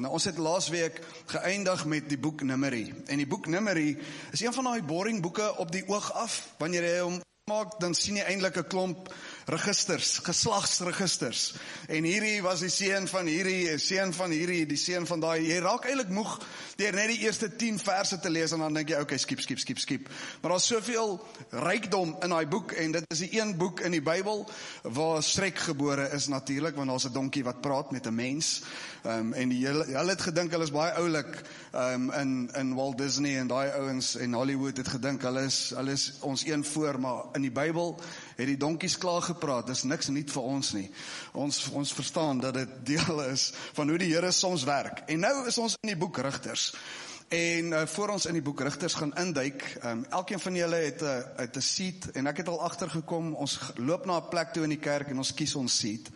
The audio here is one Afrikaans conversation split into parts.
Nou, ons het laasweek geëindig met die boek Numeri. En die boek Numeri is een van daai boring boeke op die oog af. Wanneer jy hom maak, dan sien jy eintlik 'n klomp registers, geslagsregisters. En hierdie was die seun van hierdie, die seun van hierdie, die seun van daai. Jy raak eintlik moeg deur net die eerste 10 verse te lees en dan dink jy, okay, skiep, skiep, skiep, skiep. Maar daar's soveel rykdom in daai boek en dit is die een boek in die Bybel waar Shrek gebore is natuurlik want daar's 'n donkie wat praat met 'n mens. Ehm um, en die hulle hulle het gedink hulle is baie oulik ehm um, in in Walt Disney en daai ouens en Hollywood het gedink hulle is hulle is ons een voor, maar in die Bybel het die donkies klaar gepraat. Dis niks nuut vir ons nie. Ons ons verstaan dat dit deel is van hoe die Here soms werk. En nou is ons in die boek Rigters. En uh, voor ons in die boek Rigters gaan induik, um, elkeen van julle het 'n uit 'n seat en ek het al agtergekom, ons loop na 'n plek toe in die kerk en ons kies ons seat.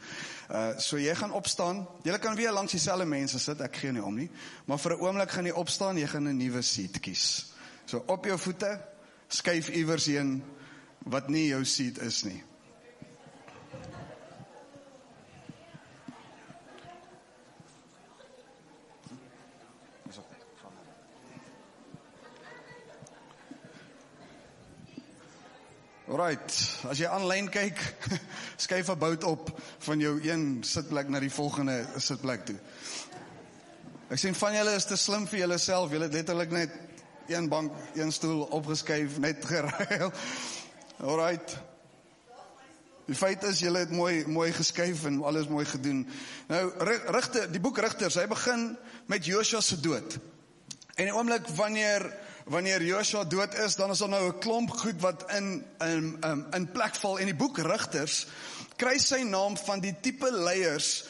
Uh so jy gaan opstaan. Jy kan weer langs dieselfde mense sit, ek gee nie om nie. Maar vir 'n oomblik gaan jy opstaan, jy gaan 'n nuwe seat kies. So op jou voete, skuif iewers heen wat nie jou seat is nie. Right, as jy aanlyn kyk, skuif 'n bout op van jou een sitplek na die volgende sitplek toe. Ek sien van julle is te slim vir julleself. Julle het letterlik net een bank, een stoel opgeskuif, net geruil. Alright. Die feit is julle het mooi mooi geskuif en alles mooi gedoen. Nou rigte die boek Rigters, hy begin met Josua se dood. En die oomblik wanneer wanneer Joshua dood is, dan is daar nou 'n klomp goed wat in in in, in plek val en die boek Rigters kry sy naam van die tipe leiers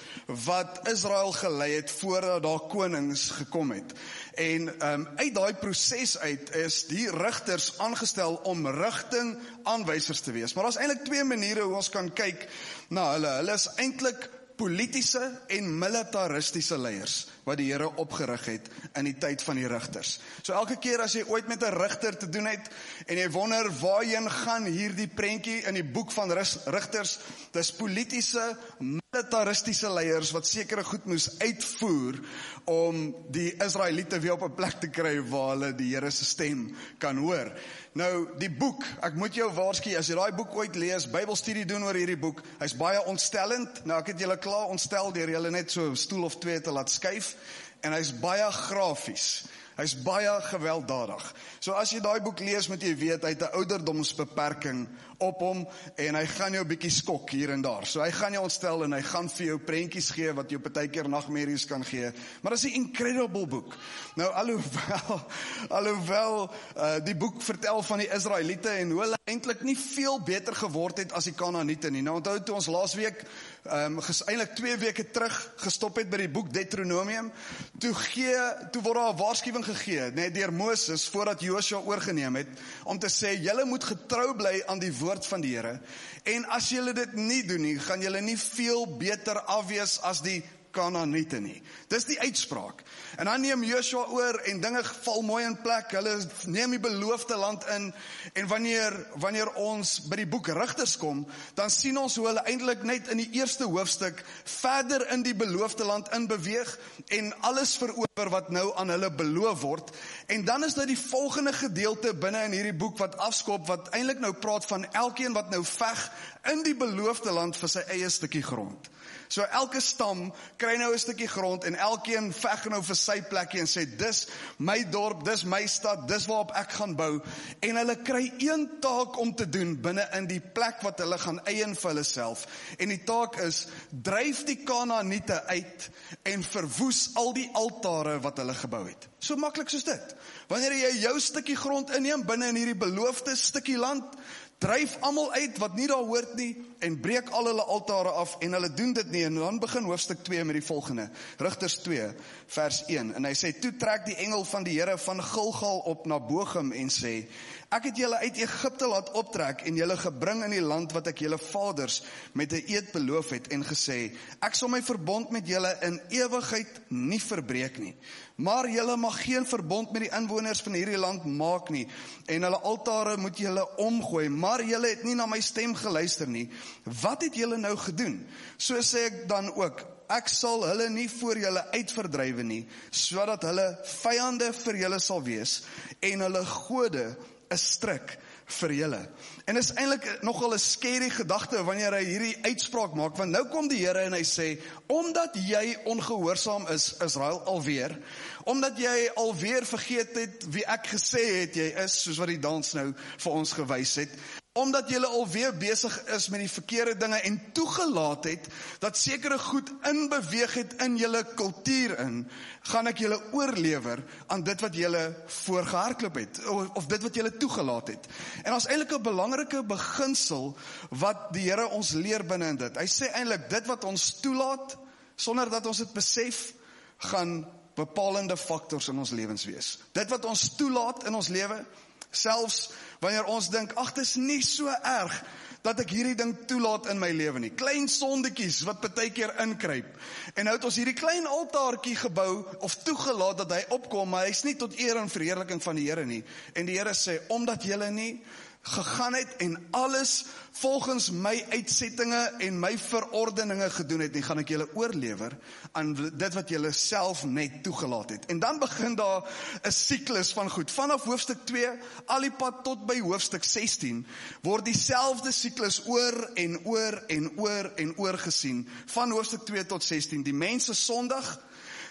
wat Israel gelei het voordat daar konings gekom het. En um uit daai proses uit is die rigters aangestel om rigting aanwysers te wees. Maar daar's eintlik twee maniere hoe ons kan kyk na hulle. Hulle is eintlik politieke en militaristiese leiers wat die Here opgerig het in die tyd van die rigters. So elke keer as jy ooit met 'n rigter te doen het en jy wonder waarheen gaan hierdie prentjie in die boek van rigters, dis politieke militaristiese leiers wat sekere goed moes uitvoer om die Israeliete weer op 'n plek te kry waar hulle die Here se stem kan hoor. Nou die boek, ek moet jou waarsku as jy daai boek ooit lees, Bybelstudie doen oor hierdie boek, hy's baie ontstellend. Nou ek het julle klaar ontstel deur julle net so 'n stoel of twee te laat skuif en hy's baie grafies. Hy's baie gewelddadig. So as jy daai boek lees, moet jy weet hy het 'n ouderdomsbeperking op hom en hy gaan jou 'n bietjie skok hier en daar. So hy gaan jou ontstel en hy gaan vir jou prentjies gee wat jou partykeer nagmerries kan gee. Maar dit is 'n incredible boek. Nou alhoewel alhoewel uh, die boek vertel van die Israeliete en hoe hulle eintlik nie veel beter geword het as die Kanaaniete nie. Nou onthou toe ons laasweek ehm um, eintlik 2 weke terug gestop het by die boek Deuteronomium, toe gee toe word daar 'n waarskuwing gegee net deur Moses voordat Joshua oorgeneem het om te sê julle moet getrou bly aan die woord van die Here. En as julle dit nie doen nie, gaan julle nie veel beter afwees as die Kanaaniete nie. Dis die uitspraak. En dan neem Joshua oor en dinge val mooi in plek. Hulle neem die beloofde land in en wanneer wanneer ons by die boek Rigters kom, dan sien ons hoe hulle eintlik net in die eerste hoofstuk verder in die beloofde land inbeweeg en alles verower wat nou aan hulle beloof word. En dan is daar die volgende gedeelte binne in hierdie boek wat afskop wat eintlik nou praat van elkeen wat nou veg in die beloofde land vir sy eie stukkie grond. So elke stam kry nou 'n stukkie grond en elkeen veg nou vir sy plekkie en sê dis my dorp, dis my stad, dis waarop ek gaan bou en hulle kry een taak om te doen binne in die plek wat hulle gaan eien vir hulle self. En die taak is dryf die Kanaaniete uit en verwoes al die altare wat hulle gebou het. So maklik soos dit. Wanneer jy jou stukkie grond inneem binne in hierdie beloofde stukkie land, dryf almal uit wat nie daar hoort nie en breek al hulle altare af en hulle doen dit nie. En dan begin hoofstuk 2 met die volgende. Rigters 2 vers 1 en hy sê toe trek die engel van die Here van Gilgal op na Bochum en sê Ek het julle uit Egipte laat optrek en julle gebring in die land wat ek julle vaders met 'n eed beloof het en gesê ek sal my verbond met julle in ewigheid nie verbreek nie. Maar julle mag geen verbond met die inwoners van hierdie land maak nie en hulle altare moet julle omgooi. Maar julle het nie na my stem geluister nie wat het julle nou gedoen so sê ek dan ook ek sal hulle nie voor julle uitverdrywe nie, sodat hulle vyande vir julle sal wees en hulle gode 'n stryk vir julle. En is eintlik nogal 'n skerry gedagte wanneer hy hierdie uitspraak maak want nou kom die Here en hy sê omdat jy ongehoorsaam is Israel alweer omdat jy alweer vergeet het wie ek gesê het jy is soos wat die dans nou vir ons gewys het omdat julle alweer besig is met die verkeerde dinge en toegelaat het dat sekere goed inbeweeg het in julle kultuur in, gaan ek julle oorlewer aan dit wat julle voorgehardloop het of, of dit wat julle toegelaat het. En ons eintlik 'n belangrike beginsel wat die Here ons leer binne in dit. Hy sê eintlik dit wat ons toelaat sonder dat ons dit besef, gaan bepalende faktors in ons lewens wees. Dit wat ons toelaat in ons lewe, selfs wanneer ons dink ag dit is nie so erg dat ek hierdie ding toelaat in my lewe nie. Klein sondetjies wat baie keer inkruip. En nou het ons hierdie klein altaartjie gebou of toegelaat dat hy opkom, maar hy's nie tot eer en verheerliking van die Here nie. En die Here sê omdat jy nie gegaan het en alles volgens my uitsettinge en my verordeninge gedoen het, nie gaan ek julle oorlewer aan dit wat julle self net toegelaat het. En dan begin daar 'n siklus van goed. Vanaf hoofstuk 2 al die pad tot by hoofstuk 16 word dieselfde siklus oor en oor en oor en oor gesien van hoofstuk 2 tot 16. Die mense sondig,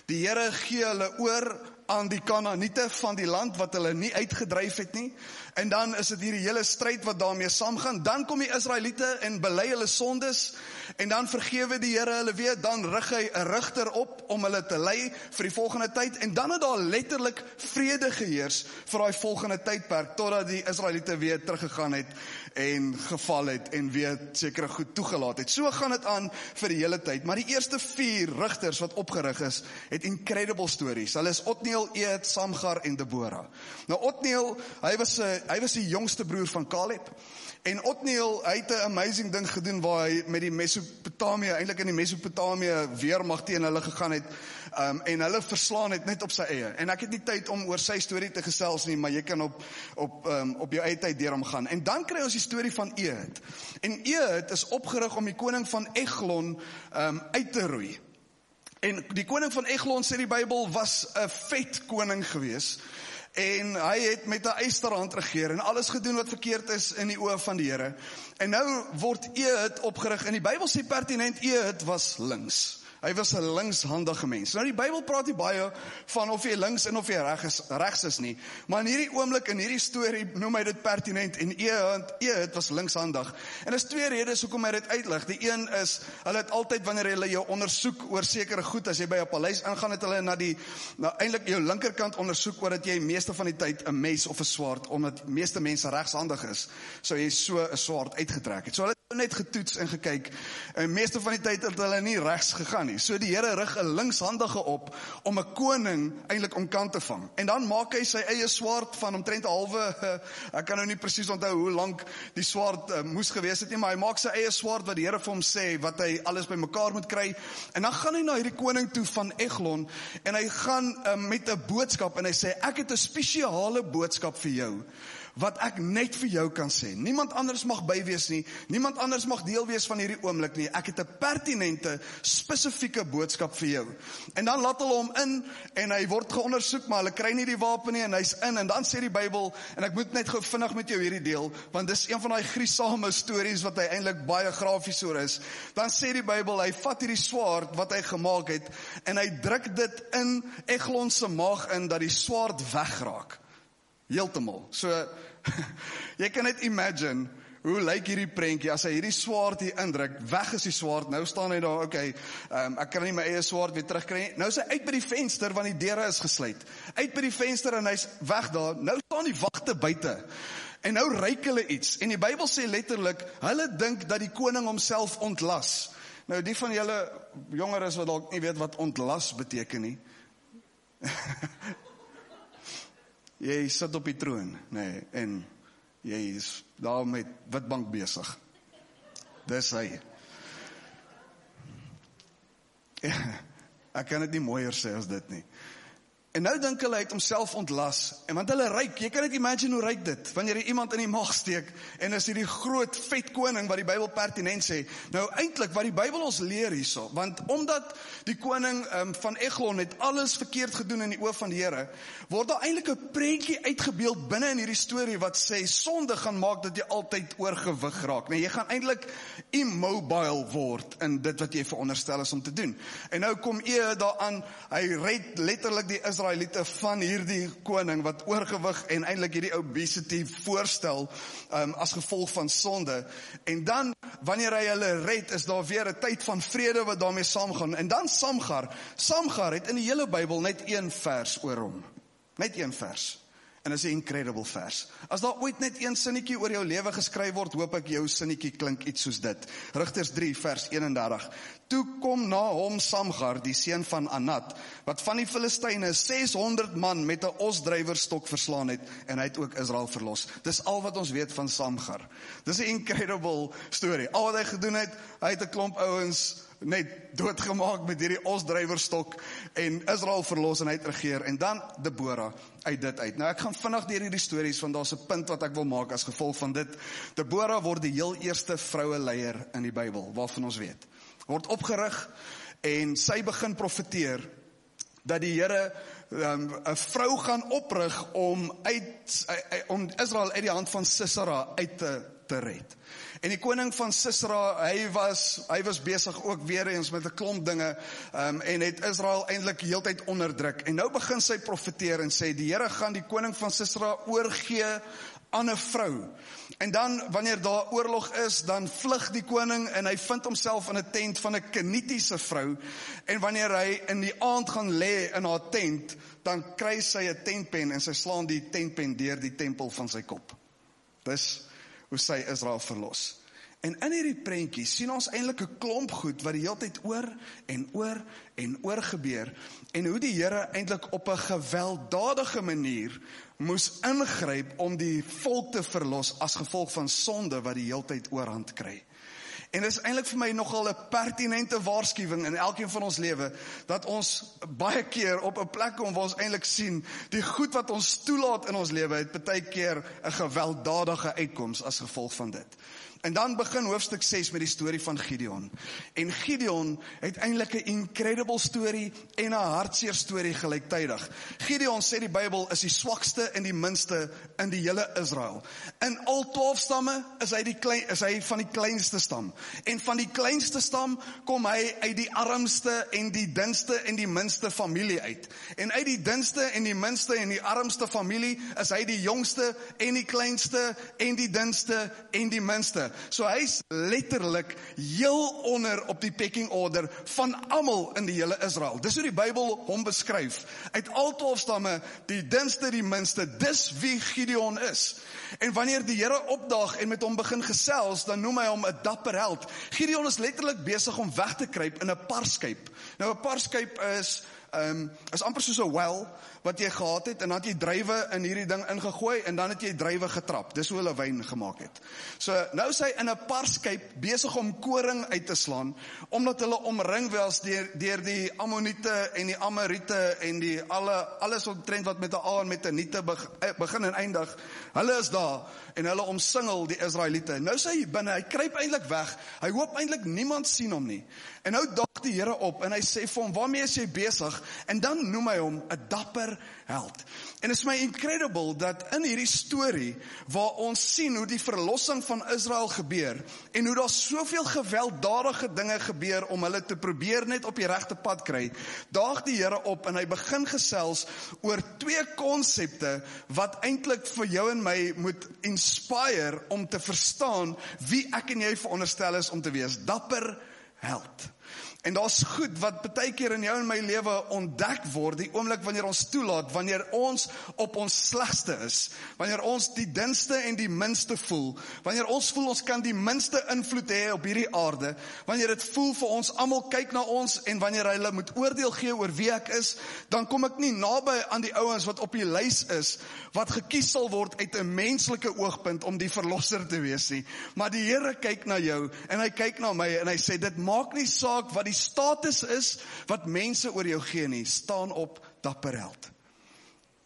die Here gee hulle oor aan die Kanaaniete van die land wat hulle nie uitgedryf het nie. En dan is dit hierdie hele stryd wat daarmee saamgaan. Dan kom die Israeliete en bely hulle sondes en dan vergewe die Here hulle weer, dan rig hy 'n rigter op om hulle te lei vir die volgende tyd en dan het daar letterlik vrede geheers vir daai volgende tydperk totdat die Israeliete weer teruggegaan het en geval het en weer sekere goed toegelaat het. So gaan dit aan vir die hele tyd. Maar die eerste 4 rigters wat opgerig is, het incredible stories. Hulle is Otniel, Eet, Samgar en Debora. Nou Otniel, hy was 'n hy was die jongste broer van Caleb. En Otniel, hy het 'n amazing ding gedoen waar hy met die Mesopotamië, eintlik in die Mesopotamië weermag teen hulle gegaan het um, en hulle verslaan het net op sy eie. En ek het nie tyd om oor sy storie te gesels nie, maar jy kan op op um, op jou eie tyd deur hom gaan. En dan kry ons die storie van Ehud. En Ehud is opgerig om die koning van Eglon um, uit te roei. En die koning van Eglon sê die Bybel was 'n vet koning gewees en hy het met 'n eysterhand regeer en alles gedoen wat verkeerd is in die oë van die Here. En nou word Ehud opgerig en die Bybel sê pertinent Ehud was links. Hy was 'n linkshandige mens. Nou die Bybel praat nie baie van of jy links en of jy reg is, regs is nie, maar in hierdie oomblik in hierdie storie noem hy dit pertinent en Ehud, Ehud was linkshandig. En daar's twee redes hoekom hy dit uitlig. Die een is hulle het altyd wanneer hulle jou ondersoek oor sekere goed as jy by 'n paleis ingaan het hulle na die na eintlik jou linkerkant ondersoek oor dat jy meeste van die tyd 'n mes of 'n swaard omdat meeste mense regshandig is, sou jy so 'n swaard uitgetrek het. So hulle net getoets en gekyk en meeste van die tyd het hulle nie regs gegaan nie. So die Here rig 'n linkshandige op om 'n koning eintlik omkant te vang. En dan maak hy sy eie swaard van omtrent 'n halwe ek kan nou nie presies onthou hoe lank die swaard uh, moes gewees het nie, maar hy maak sy eie swaard wat die Here vir hom sê wat hy alles bymekaar moet kry. En dan gaan hy na hierdie koning toe van Eglon en hy gaan uh, met 'n boodskap en hy sê ek het 'n spesiale boodskap vir jou wat ek net vir jou kan sê. Niemand anders mag by wees nie. Niemand anders mag deel wees van hierdie oomblik nie. Ek het 'n pertinente, spesifieke boodskap vir jou. En dan laat hulle hom in en hy word geondersoek, maar hulle kry nie die wapen nie en hy's in en dan sê die Bybel en ek moet net gou vinnig met jou hierdie deel want dis een van daai griesame stories wat hy eintlik baie grafies oor is. Dan sê die Bybel hy vat hierdie swaard wat hy gemaak het en hy druk dit in Eglon se maag in dat die swaard wegraak. Heeltemal. So jy kan net imagine hoe lyk hierdie prentjie as hy hierdie swaard hier indruk, weg is die swaard. Nou staan hy daar, okay, um, ek kan nie my eie swaard weer terugkry nie. Nou is hy uit by die venster want die deure is gesluit. Uit by die venster en hy's weg daar. Nou staan die wagte buite. En nou ryk hulle iets. En die Bybel sê letterlik, hulle dink dat die koning homself ontlas. Nou die van julle jongeres wat dalk nie weet wat ontlas beteken nie. jy sit op die troon, nê, nee, en jy is daar met Witbank besig. Dis hy. ek kan dit nie mooier sê as dit nie. En nou dink hulle hy het homself ontlas. En want hulle ryk, jy kan net imagine hoe ryk dit wanneer jy iemand in die maag steek en is hierdie groot vet koning wat die Bybel pertinent sê. Nou eintlik wat die Bybel ons leer hierso, want omdat die koning um, van Eglon het alles verkeerd gedoen in die oë van die Here, word daar eintlik 'n prentjie uitgebeeld binne in hierdie storie wat sê sonde gaan maak dat jy altyd oorgewig raak. Nee, jy gaan eintlik immobile word in dit wat jy veronderstel is om te doen. En nou kom E daaraan, hy red letterlik die Israel Israeliete van hierdie koning wat oorgewig en eintlik hierdie obesity voorstel um, as gevolg van sonde. En dan wanneer hy hulle red, is daar weer 'n tyd van vrede wat daarmee saamgaan. En dan Samgar. Samgar het in die hele Bybel net een vers oor hom. Net een vers. En dit is 'n incredible vers. As daar ooit net een sinnetjie oor jou lewe geskryf word, hoop ek jou sinnetjie klink iets soos dit. Rigters 3 vers 31. Toe kom na hom Samgar, die seun van Anat, wat van die Filistyne 600 man met 'n osdrywerstok verslaan het en hy het ook Israel verlos. Dis al wat ons weet van Samgar. Dis 'n incredible storie. Al wat hy gedoen het, hy het 'n klomp ouens net doodgemaak met hierdie osdrywerstok en Israel verlos en hy het regeer en dan Debora uit dit uit. Nou ek gaan vinnig deur hierdie stories want daar's 'n punt wat ek wil maak as gevolg van dit. Debora word die heel eerste vroue leier in die Bybel waarvan ons weet. Word opgerig en sy begin profeteer dat die Here um, 'n vrou gaan oprig om uit om Israel uit die hand van Sisera uit te te red. En die koning van Sisera, hy was hy was besig ook weer eens met 'n klomp dinge um, en het Israel eintlik heeltyd onderdruk. En nou begin sy profeteer en sê die Here gaan die koning van Sisera oorgee aan 'n vrou. En dan wanneer daar oorlog is, dan vlug die koning en hy vind homself in 'n tent van 'n Kenitiese vrou. En wanneer hy in die aand gaan lê in haar tent, dan kry sy 'n tentpen en sy slaan die tentpen deur die tempel van sy kop. Dis hoe sy Israel verlos. En in hierdie prentjie sien ons eintlik 'n klomp goed wat die hele tyd oor en oor en oor gebeur en hoe die Here eintlik op 'n gewelddadige manier moes ingryp om die volk te verlos as gevolg van sonde wat die hele tyd oorhand kry. En dit is eintlik vir my nogal 'n pertinente waarskuwing in elkeen van ons lewe dat ons baie keer op 'n plek kom waar ons eintlik sien die goed wat ons toelaat in ons lewe het baie keer 'n gewelddadige uitkoms as gevolg van dit. En dan begin hoofstuk 6 met die storie van Gideon. En Gideon het eintlik 'n incredible storie en 'n hartseer storie gelyktydig. Gideon sê die Bybel is die swakste en die minste in die hele Israel. In al 12 stamme is hy die klein is hy van die kleinste stam. En van die kleinste stam kom hy uit die armste en die dunste en die minste familie uit. En uit die dunste en die minste en die armste familie is hy die jongste en die kleinste en die dunste en die minste. So hy's letterlik heel onder op die pecking order van almal in die hele Israel. Dis hoe die Bybel hom beskryf. Uit al 12 stamme, die dunste, die minste, dis wie Gideon is. En wanneer die Here opdaag en met hom begin gesels, dan noem hy hom 'n dapper held. Gideon is letterlik besig om weg te kruip in 'n parskyp. Nou 'n parskyp is ehm um, is amper soos 'n well wat jy gehad het en dan het jy drywe in hierdie ding ingegooi en dan het jy drywe getrap. Dis hoe hulle wyn gemaak het. So nou is hy in 'n parskyp besig om koring uit te slaan omdat hulle omring was deur deur die Ammoniete en die Amorite en die alle alles wat trend wat met 'n A en met 'n Niete eh, begin en eindig. Hulle is daar en hulle omsingel die Israeliete. Nou sê hy binne, hy kruip eintlik weg. Hy hoop eintlik niemand sien hom nie. En nou dag die Here op en hy sê vir hom, "Waarmee is jy besig?" En dan noem hy hom 'n dapper held. En is my incredible dat in hierdie storie waar ons sien hoe die verlossing van Israel gebeur en hoe daar soveel gewelddadige dinge gebeur om hulle te probeer net op die regte pad kry, daag die Here op en hy begin gesels oor twee konsepte wat eintlik vir jou en my moet inspire om te verstaan wie ek en jy veronderstel is om te wees. Dapper held. En daar's goed wat baie keer in jou en my lewe ontdek word die oomblik wanneer ons toelaat wanneer ons op ons slegste is, wanneer ons die dunste en die minste voel, wanneer ons voel ons kan die minste invloed hê op hierdie aarde, wanneer dit voel vir ons almal kyk na ons en wanneer hulle moet oordeel gee oor wie ek is, dan kom ek nie naby aan die ouens wat op die lys is wat gekies sal word uit 'n menslike oogpunt om die verlosser te wees nie, maar die Here kyk na jou en hy kyk na my en hy sê dit maak nie saak wat die status is wat mense oor jou gee nie, staan op dapper held.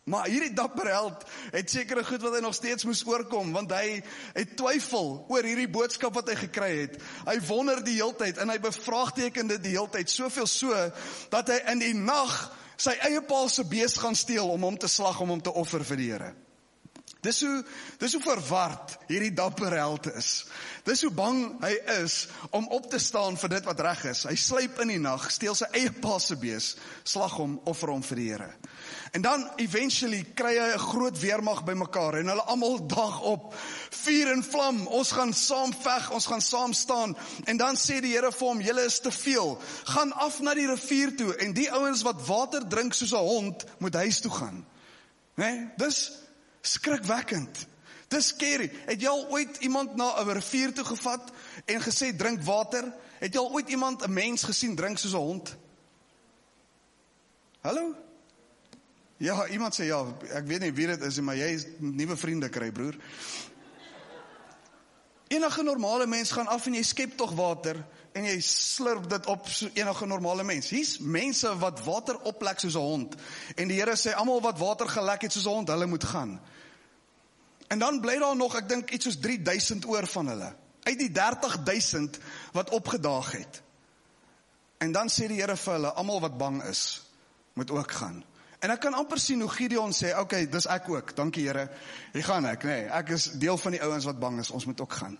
Maar hierdie dapper held het sekere goed wat hy nog steeds moes oorkom want hy het twyfel oor hierdie boodskap wat hy gekry het. Hy wonder die heeltyd en hy bevraagteken dit die heeltyd soveel so dat hy in die nag sy eie pa se bees gaan steel om hom te slag om hom te offer vir die Here. Dis hoe dis hoe verward hierdie dapper held is. Dis hoe bang hy is om op te staan vir dit wat reg is. Hy sluip in die nag, steel sy eie pa se bees, slag hom, offer hom vir die Here. En dan eventually kry hy 'n groot weermag bymekaar en hulle almal dag op vuur en vlam. Ons gaan saam veg, ons gaan saam staan. En dan sê die Here vir hom: "Julle is te veel. Gaan af na die rivier toe en die ouens wat water drink soos 'n hond, moet huis toe gaan." Né? Nee, dis skrikwekkend. Dis scary. Het jy al ooit iemand na 'n rivier toe gevat en gesê drink water? Het jy al ooit iemand 'n mens gesien drink soos 'n hond? Hallo? Ja, iemand sê ja, ek weet nie wie dit is nie, maar jy nuwe vriende kry, broer. Enige normale mens gaan af en jy skep tog water en jy slurp dit op so enige normale mens. Hier's mense wat water oplek soos 'n hond. En die Here sê almal wat water gelek het soos 'n hond, hulle moet gaan. En dan bly daar nog, ek dink iets soos 3000 oor van hulle. Uit die 30000 wat opgedaag het. En dan sê die Here vir hulle, almal wat bang is, moet ook gaan. En ek kan amper sien hoe Gideon sê, "Oké, okay, dis ek ook. Dankie Here. Hier gaan ek, nê. Nee, ek is deel van die ouens wat bang is. Ons moet ook gaan."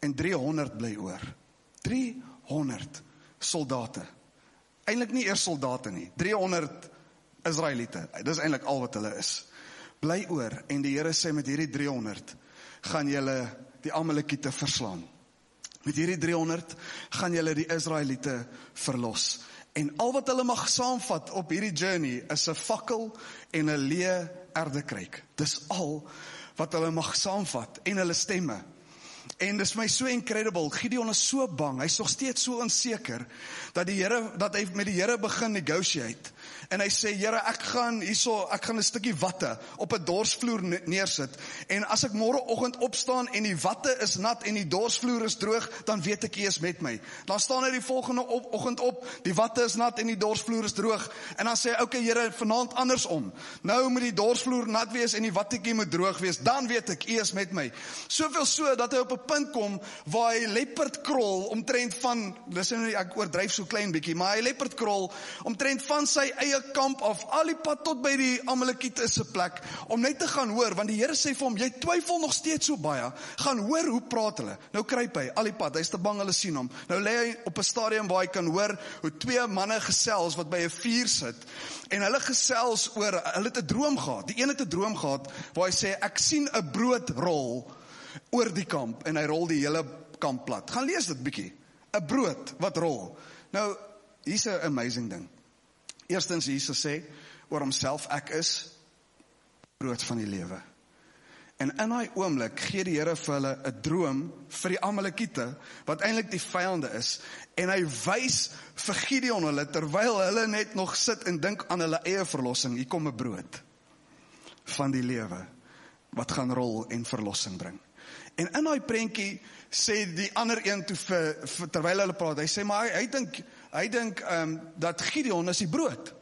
En 300 bly oor. 300 soldate. Eintlik nie eers soldate nie. 300 Israeliete. Dis eintlik al wat hulle is. Bly oor en die Here sê met hierdie 300 gaan julle die Amalekiete verslaan. Met hierdie 300 gaan julle die Israeliete verlos. En al wat hulle mag saamvat op hierdie journey is 'n fakkel en 'n leë erdekruik. Dis al wat hulle mag saamvat en hulle stemme. En dis my so incredible. Gideon is so bang. Hy's nog steeds so onseker dat die Here dat hy met die Here begin negotiate en hy sê Here ek gaan hierso ek gaan 'n stukkie watte op 'n dorsvloer neersit. En as ek môre oggend opstaan en die watte is nat en die dorsvloer is droog dan weet ek U is met my. Dan staan hy die volgende op, oggend op die watte is nat en die dorsvloer is droog. En dan sê hy okay Here vanaand andersom. Nou moet die dorsvloer nat wees en die wattetjie moet droog wees. Dan weet ek U is met my. Soveel so dat hy op 'n punt kom waar hy leopard krol omtrent van dis nou ek oordryf so klein bietjie maar hy leopard krol omtrent van sy eie kamp af. Al die pad tot by die Amalekiete se plek. Om net te gaan hoor want die Here sê vir hom jy twyfel nog steeds so baie. Gaan hoor hoe praat hulle. Nou kruip hy al die pad. Hy's te bang hulle sien hom. Nou lê hy op 'n stadium waar hy kan hoor hoe twee manne gesels wat by 'n vuur sit. En hulle gesels oor hulle het 'n droom gehad. Die een het 'n droom gehad waar hy sê ek sien 'n brood rol oor die kamp. En hy rol die hele kamp plat. Gaan lees dit bietjie. 'n brood wat rol. Nou hier's 'n amazing ding Eerstens Jesus sê oor homself ek is brood van die lewe. En in daai oomblik gee die Here vir hulle 'n droom vir die Amalekiete wat eintlik die vyande is en hy wys vir Gideon hulle terwyl hulle net nog sit en dink aan hulle eie verlossing. Hier kom 'n brood van die lewe wat gaan rol en verlossing bring. En in daai prentjie sê die ander een toe vir, vir terwyl hulle praat, hy sê maar hy, hy dink hy dink ehm um, dat Gideon is die brood.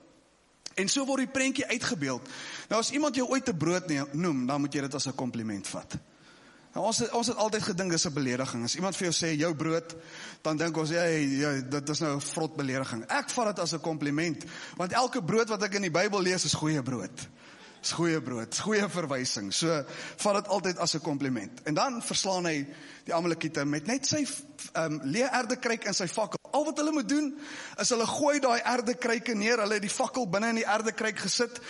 En so word die prentjie uitgebeeld. Nou as iemand jou ooit 'n brood noem, dan moet jy dit as 'n kompliment vat. Nou ons het, ons het altyd gedink dis 'n belediging. As iemand vir jou sê jou brood, dan dink ons ja, ja, dit is nou 'n vrot belediging. Ek vat dit as 'n kompliment, want elke brood wat ek in die Bybel lees is goeie brood. Dis goeie brood, dis goeie verwysing. So vat dit altyd as 'n kompliment. En dan verslaan hy die Amalekiete met net sy ehm um, leë erdekruik in sy fakkel. Al wat hulle moet doen is hulle gooi daai erdekruike neer. Hulle het die fakkel binne in die erdekruik gesit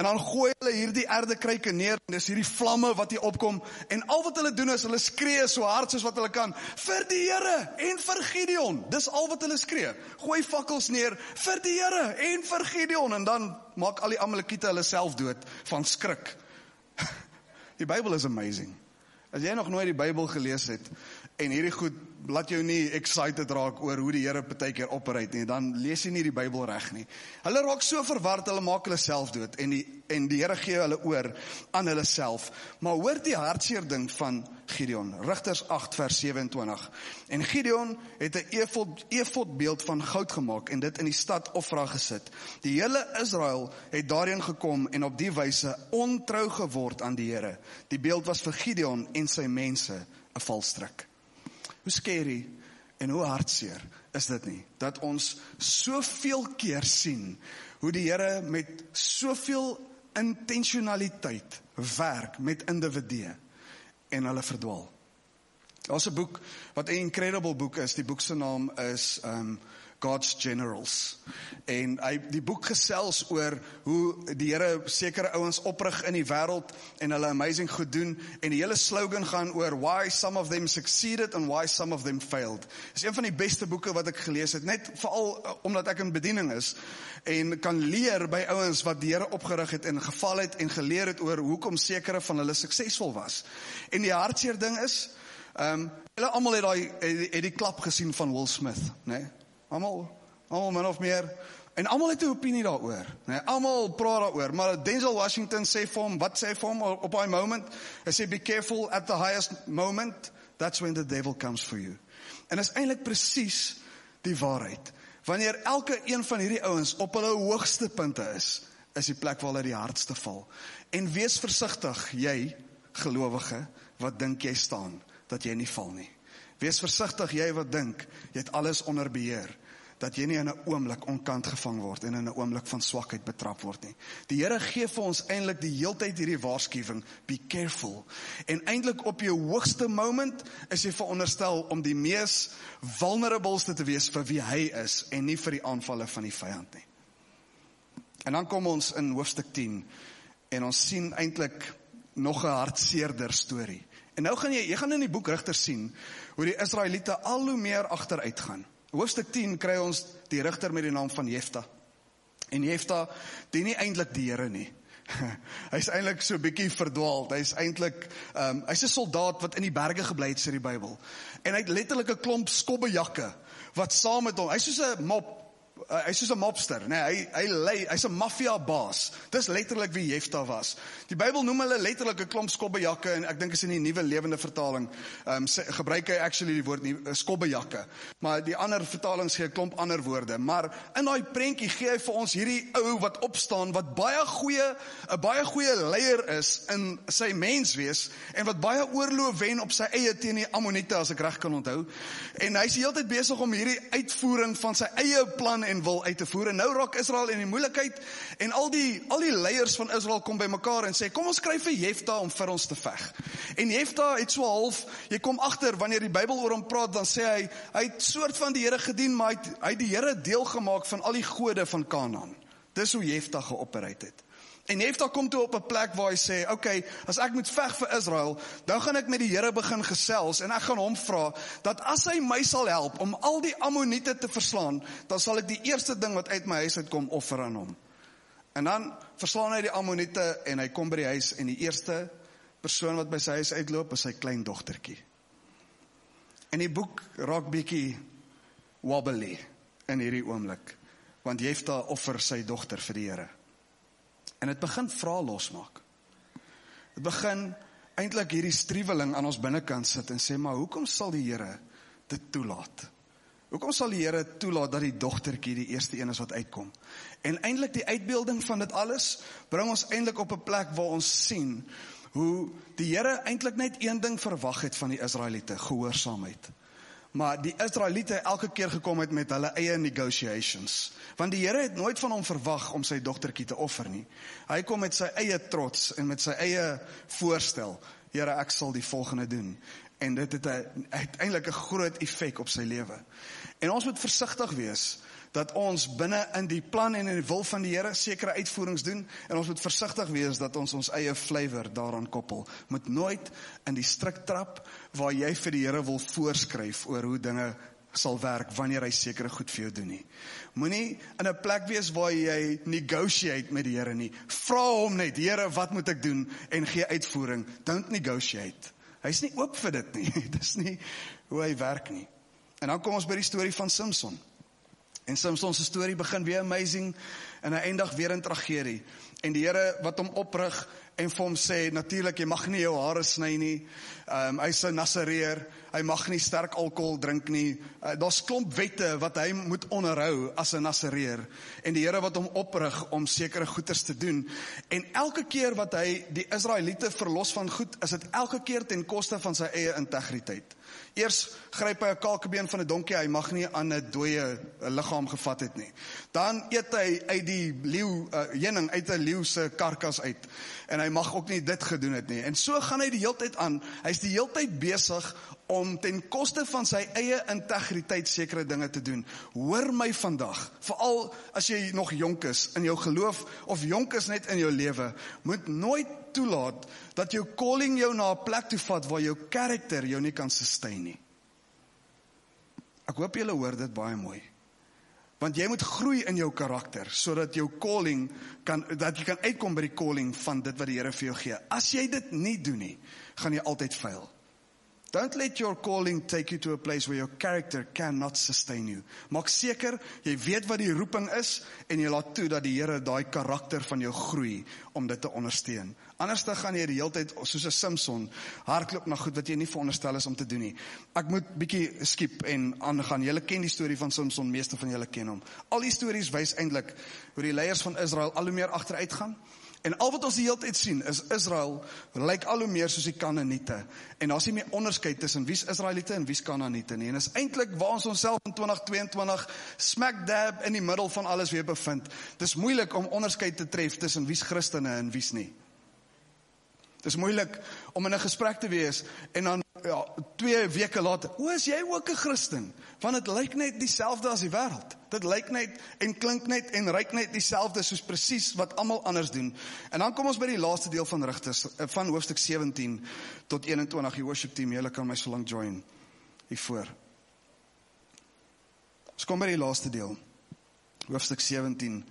en dan gooi hulle hierdie erdekruike neer en dis hierdie vlamme wat hier opkom en al wat hulle doen is hulle skree so hard soos wat hulle kan vir die Here en vir Gideon. Dis al wat hulle skree. Gooi fakkels neer vir die Here en vir Gideon en dan maak al die Amalekiete hulle self dood van skrik. Die Bybel is amazing. As jy nog nooit die Bybel gelees het en hierdie goed laat jou nie excited raak oor hoe die Here baie keer operate nie. Dan lees jy nie die Bybel reg nie. Hulle raak so verward, hulle maak hulle self dood en die en die Here gee hulle oor aan hulle self. Maar hoor die hartseer ding van Gideon. Rigters 8 vers 27. En Gideon het 'n efod efod beeld van goud gemaak en dit in die stad Ofra gesit. Die hele Israel het daarin gekom en op die wyse ontrou geword aan die Here. Die beeld was vir Gideon en sy mense 'n valstrik. Hoe scary en hoe hartseer is dit nie dat ons soveel keer sien hoe die Here met soveel intentionaliteit werk met individue en hulle verdwaal. Daar's 'n boek wat 'n incredible boek is. Die boek se naam is um God's Generals. En hy die boek gesels oor hoe die Here sekere ouens oprig in die wêreld en hulle amazing goed doen en die hele slogan gaan oor why some of them succeeded and why some of them failed. Dis een van die beste boeke wat ek gelees het, net veral uh, omdat ek in bediening is en kan leer by ouens wat die Here opgerig het en geval het en geleer het oor hoekom sekere van hulle suksesvol was. En die hartseer ding is, ehm um, hulle almal het daai het, het die klap gesien van Will Smith, né? Nee? Almal almal min of meer en almal het 'n opinie daaroor, né? Nee? Almal praat daaroor, maar Denzel Washington sê vir hom, wat sê hy vir hom op daai moment? Hy sê be careful at the highest moment, that's when the devil comes for you. En dit is eintlik presies die waarheid. Wanneer elke een van hierdie ouens op hulle hoogste punte is, is die plek waar hulle die hardste val. En wees versigtig, jy gelowige, wat dink jy staan dat jy nie val nie. Wees versigtig jy wat dink jy het alles onder beheer dat jy nie in 'n oomblik onkant gevang word en in 'n oomblik van swakheid betrap word nie. Die Here gee vir ons eintlik die heeltyd hierdie waarskuwing, be careful. En eintlik op jou hoogste moment is jy veronderstel om die mees vulnerableste te wees vir wie hy is en nie vir die aanvalle van die vyand nie. En dan kom ons in hoofstuk 10 en ons sien eintlik nog 'n hartseerder storie. En nou gaan jy jy gaan in die boek Rigters sien hoe die Israeliete al hoe meer agteruit gaan. Hoofstuk 10 kry ons die rigter met die naam van Jefta. En Jefta dien nie eintlik die Here nie. Hy's eintlik so bietjie verdwaal. Hy's eintlik ehm um, hy's 'n soldaat wat in die berge gebly het sê die Bybel. En hy het letterlik 'n klomp skobbejakke wat saam met hom. Hy's soos 'n mop uh, hy's soos 'n mobster, nê. Nee, hy hy lei, hy's 'n maffia baas. Dis letterlik wie Jefta was. Die Bybel noem hulle letterlik 'n klomp skobbejakke en ek dink is in die nuwe lewende vertaling, ehm um, gebruik hy actually die woord nie uh, skobbejakke. Maar die ander vertalings gee 'n klomp ander woorde, maar in daai prentjie gee hy vir ons hierdie ou wat opstaan wat baie goeie 'n baie goeie leier is in sy menswees en wat baie oorlog wen op sy eie teen die Ammoniete as ek reg kan onthou. En hy's heeltyd besig om hierdie uitvoering van sy eie plan en wil uit te voer. En nou raak Israel in die moeilikheid en al die al die leiers van Israel kom bymekaar en sê kom ons skryf vir Jefta om vir ons te veg. En Jefta het so half, jy kom agter wanneer die Bybel oor hom praat, dan sê hy hy het soort van die Here gedien, maar hy het, hy het die Here deel gemaak van al die gode van Kanaan. Dis hoe Jefta geopereer het. En Jefta kom toe op 'n plek waar hy sê, "Oké, okay, as ek moet veg vir Israel, dan gaan ek met die Here begin gesels en ek gaan hom vra dat as hy my sal help om al die Ammoniete te verslaan, dan sal ek die eerste ding wat uit my huis uitkom offer aan hom." En dan verslaan hy die Ammoniete en hy kom by die huis en die eerste persoon wat by sy huis uitloop is sy klein dogtertjie. En die boek raak bietjie wobbly in hierdie oomblik, want Jefta offer sy dogter vir die Here. En dit begin vra losmaak. Dit begin eintlik hierdie striweling aan ons binnekant sit en sê maar hoekom sal die Here dit toelaat? Hoekom sal die Here toelaat dat die dogtertjie die eerste een is wat uitkom? En eintlik die uitbeelding van dit alles bring ons eintlik op 'n plek waar ons sien hoe die Here eintlik net een ding verwag het van die Israeliete, gehoorsaamheid. Maar die Israeliete elke keer gekom het met hulle eie negotiations. Want die Here het nooit van hom verwag om sy dogtertjie te offer nie. Hy kom met sy eie trots en met sy eie voorstel. Here, ek sal die volgende doen. En dit het uiteindelik 'n groot effek op sy lewe. En ons moet versigtig wees dat ons binne in die plan en in die wil van die Here sekere uitvoerings doen en ons moet versigtig wees dat ons ons eie flavour daaraan koppel. Moet nooit in die strik trap waar jy vir die Here wil voorskryf oor hoe dinge sal werk wanneer hy sekere goed vir jou doen nie. Moenie in 'n plek wees waar jy negotiate met die Here nie. Vra hom net, Here, wat moet ek doen en gee uitvoering. Don't negotiate. Hy's nie oop vir dit nie. Dis nie hoe hy werk nie. En dan kom ons by die storie van Samson. En Samson se storie begin weer amazing en hy eindig weer in tragedie. En die Here wat hom oprig en vir hom sê natuurlik jy mag nie jou hare sny nie. Ehm um, hy's 'n Nasareer. Hy mag nie sterk alkohol drink nie. Uh, Daar's klomp wette wat hy moet onderhou as 'n Nasareer. En die Here wat hom oprig om sekere goeders te doen. En elke keer wat hy die Israeliete verlos van goed, is dit elke keer ten koste van sy eie integriteit. Eers gryp hy 'n kalkbeen van 'n donkie, hy mag nie aan 'n dooie liggaam gevat het nie. Dan eet hy uit die leeu uh, heuning uit 'n leeu se karkas uit. En hy mag ook nie dit gedoen het nie. En so gaan hy die heeltyd aan. Hy's die heeltyd besig om ten koste van sy eie integriteit sekere dinge te doen. Hoor my vandag, veral as jy nog jonk is in jou geloof of jonk is net in jou lewe, moet nooit toelaat dat jou calling jou na 'n plek toe vat waar jou karakter jou nie kan sustain nie. Ek hoop julle hoor dit baie mooi. Want jy moet groei in jou karakter sodat jou calling kan dat jy kan uitkom by die calling van dit wat die Here vir jou gee. As jy dit nie doen nie, gaan jy altyd faal. Don't let your calling take you to a place where your character cannot sustain you. Maak seker jy weet wat die roeping is en jy laat toe dat die Here daai karakter van jou groei om dit te ondersteun. Anders dan gaan jy die hele tyd soos 'n Samson hardloop na goed wat jy nie veronderstel is om te doen nie. Ek moet bietjie skiep en aangaan. Julle ken die storie van Samson, meeste van julle ken hom. Al die stories wys eintlik hoe die leiers van Israel al hoe meer agteruit gaan. En al wat ons die hele tyd sien is Israel lyk al hoe meer soos die Kanaaniete. En daar's nie meer onderskeid tussen wie's Israeliete en wie's Kanaaniete nie. En is eintlik waar ons onsself in 2022 smack dab in die middel van alles weer bevind. Dis moeilik om onderskeid te tref tussen wie's Christene en wie's nie. Dis moeilik om in 'n gesprek te wees en dan ja, 2 weke later, "O, is jy ook 'n Christen?" Want dit lyk net dieselfde as die wêreld. Dit lyk net en klink net en ryk net dieselfde soos presies wat almal anders doen. En dan kom ons by die laaste deel van Rigters eh, van hoofstuk 17 tot 21. Die worship team, julle kan my so lank join hiervoor. Ons kom by die laaste deel. Hoofstuk 17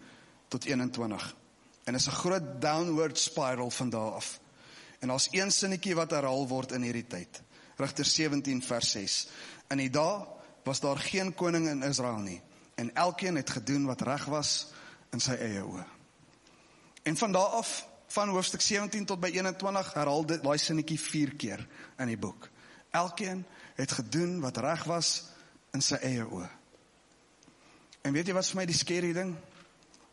tot 21. En is 'n groot downward spiral van daar af. En daar's een sinnetjie wat herhaal word in hierdie tyd. Rigter 17 vers 6. In die dae was daar geen koning in Israel nie en elkeen het gedoen wat reg was in sy eie oë. En van daar af van hoofstuk 17 tot by 21 herhaal dit daai sinnetjie 4 keer in die boek. Elkeen het gedoen wat reg was in sy eie oë. En weet jy wat vir my die skerry ding?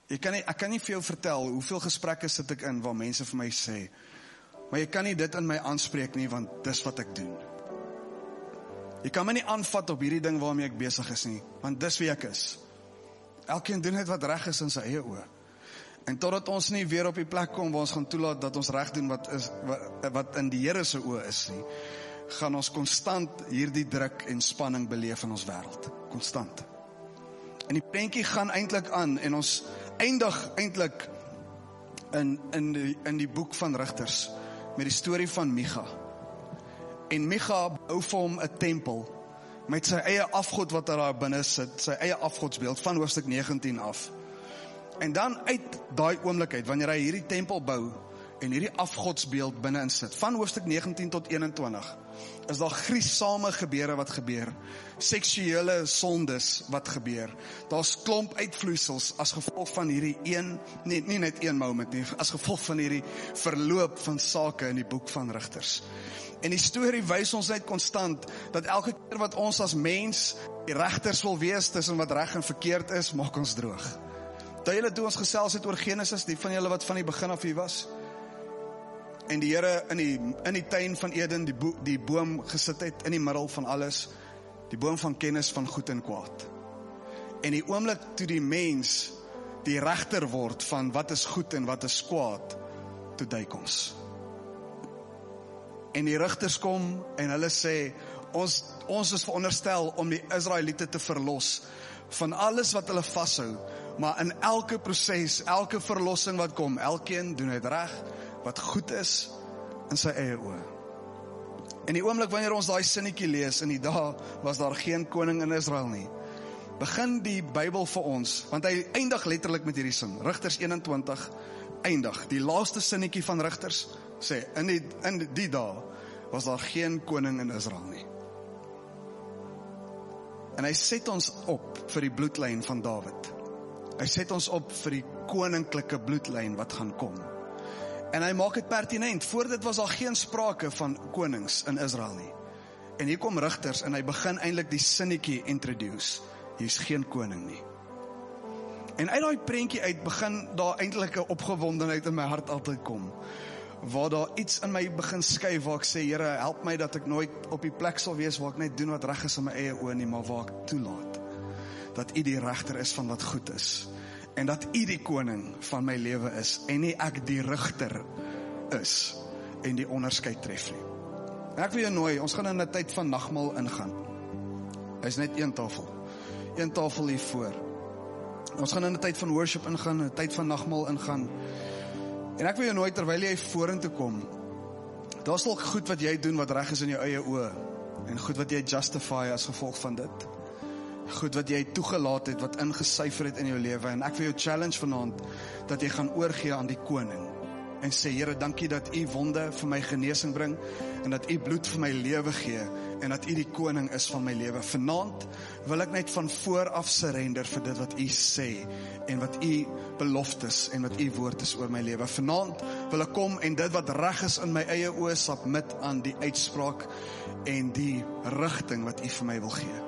Jy kan nie ek kan nie vir jou vertel hoeveel gesprekke sit ek in waar mense vir my sê Maar jy kan nie dit in my aanspreek nie want dis wat ek doen. Jy kan my nie aanvat op hierdie ding waarmee ek besig is nie, want dis wie ek is. Elkeen doen net wat reg is in sy eie oë. En totdat ons nie weer op die plek kom waar ons gaan toelaat dat ons reg doen wat is wat, wat in die Here se oë is nie, gaan ons konstant hierdie druk en spanning beleef in ons wêreld, konstant. En die prentjie gaan eintlik aan en ons eindig eintlik in in die in die boek van Rigters met die storie van Micha. En Micha bou vir hom 'n tempel met sy eie afgod wat daar binne sit, sy eie afgodsbeeld van hoofstuk 19 af. En dan uit daai oomblik uit wanneer hy hierdie tempel bou en hierdie afgodsbeeld binne insit van hoofstuk 19 tot 21 is daar griesame gebeure wat gebeur. Seksuele sondes wat gebeur. Daar's klomp uitvloeisels as gevolg van hierdie een nie nie net een moment nie, as gevolg van hierdie verloop van sake in die boek van Rigters. En die storie wys ons net konstant dat elke keer wat ons as mens die regters wil wees tussen wat reg en verkeerd is, maak ons droog. Daai julle toe ons gesels het oor Genesis, die van julle wat van die begin af hier was, en die Here in die in die tuin van Eden die bo, die boom gesit het in die middel van alles die boom van kennis van goed en kwaad. En die oomblik toe die mens die regter word van wat is goed en wat is kwaad toe duik ons. En die rigters kom en hulle sê ons ons is veronderstel om die Israeliete te verlos van alles wat hulle vashou maar in elke proses elke verlossing wat kom elkeen doen dit reg wat goed is in sy eie oë. In die oomblik wanneer ons daai sinnetjie lees in die dae was daar geen koning in Israel nie. Begin die Bybel vir ons want hy eindig letterlik met hierdie sin. Rigters 21 eindig. Die laaste sinnetjie van Rigters sê in die in die dae was daar geen koning in Israel nie. En hy set ons op vir die bloedlyn van Dawid. Hy set ons op vir die koninklike bloedlyn wat gaan kom. En hy maak dit pertinent. Voor dit was daar geen sprake van konings in Israel nie. En hier kom rigters en hy begin eintlik die sinnetjie introduce. Hier's geen koning nie. En uit daai prentjie uit begin daar eintlik 'n opgewondenheid in my hart altyd kom. Waar daar iets in my begin skuif waar ek sê Here, help my dat ek nooit op die plek sal wees waar ek net doen wat reg is in my eie oë nie, maar waar ek toelaat dat U die regter is van wat goed is en dat U die koning van my lewe is en nie ek die rigter is en die onderskeid tref nie. Ek wil jou nooi, ons gaan in 'n tyd van nagmaal ingaan. Hy's net een tafel. Een tafel hier voor. Ons gaan in 'n tyd van worship ingaan, 'n tyd van nagmaal ingaan. En ek wil jou nooi terwyl jy vorentoe kom. Daar's dalk goed wat jy doen wat reg is in jou eie oë en goed wat jy justify as gevolg van dit. Goed wat jy toegelaat het wat ingesyfer het in jou lewe en ek wil jou challenge vanaand dat jy gaan oorgee aan die koning en sê Here, dankie dat U wonde vir my genesing bring en dat U bloed vir my lewe gee en dat U die koning is van my lewe. Vanaand wil ek net van voor af surrender vir dit wat U sê en wat U beloftes en wat U woord is oor my lewe. Vanaand wil ek kom en dit wat reg is in my eie oë submit aan die uitspraak en die rigting wat U vir my wil gee.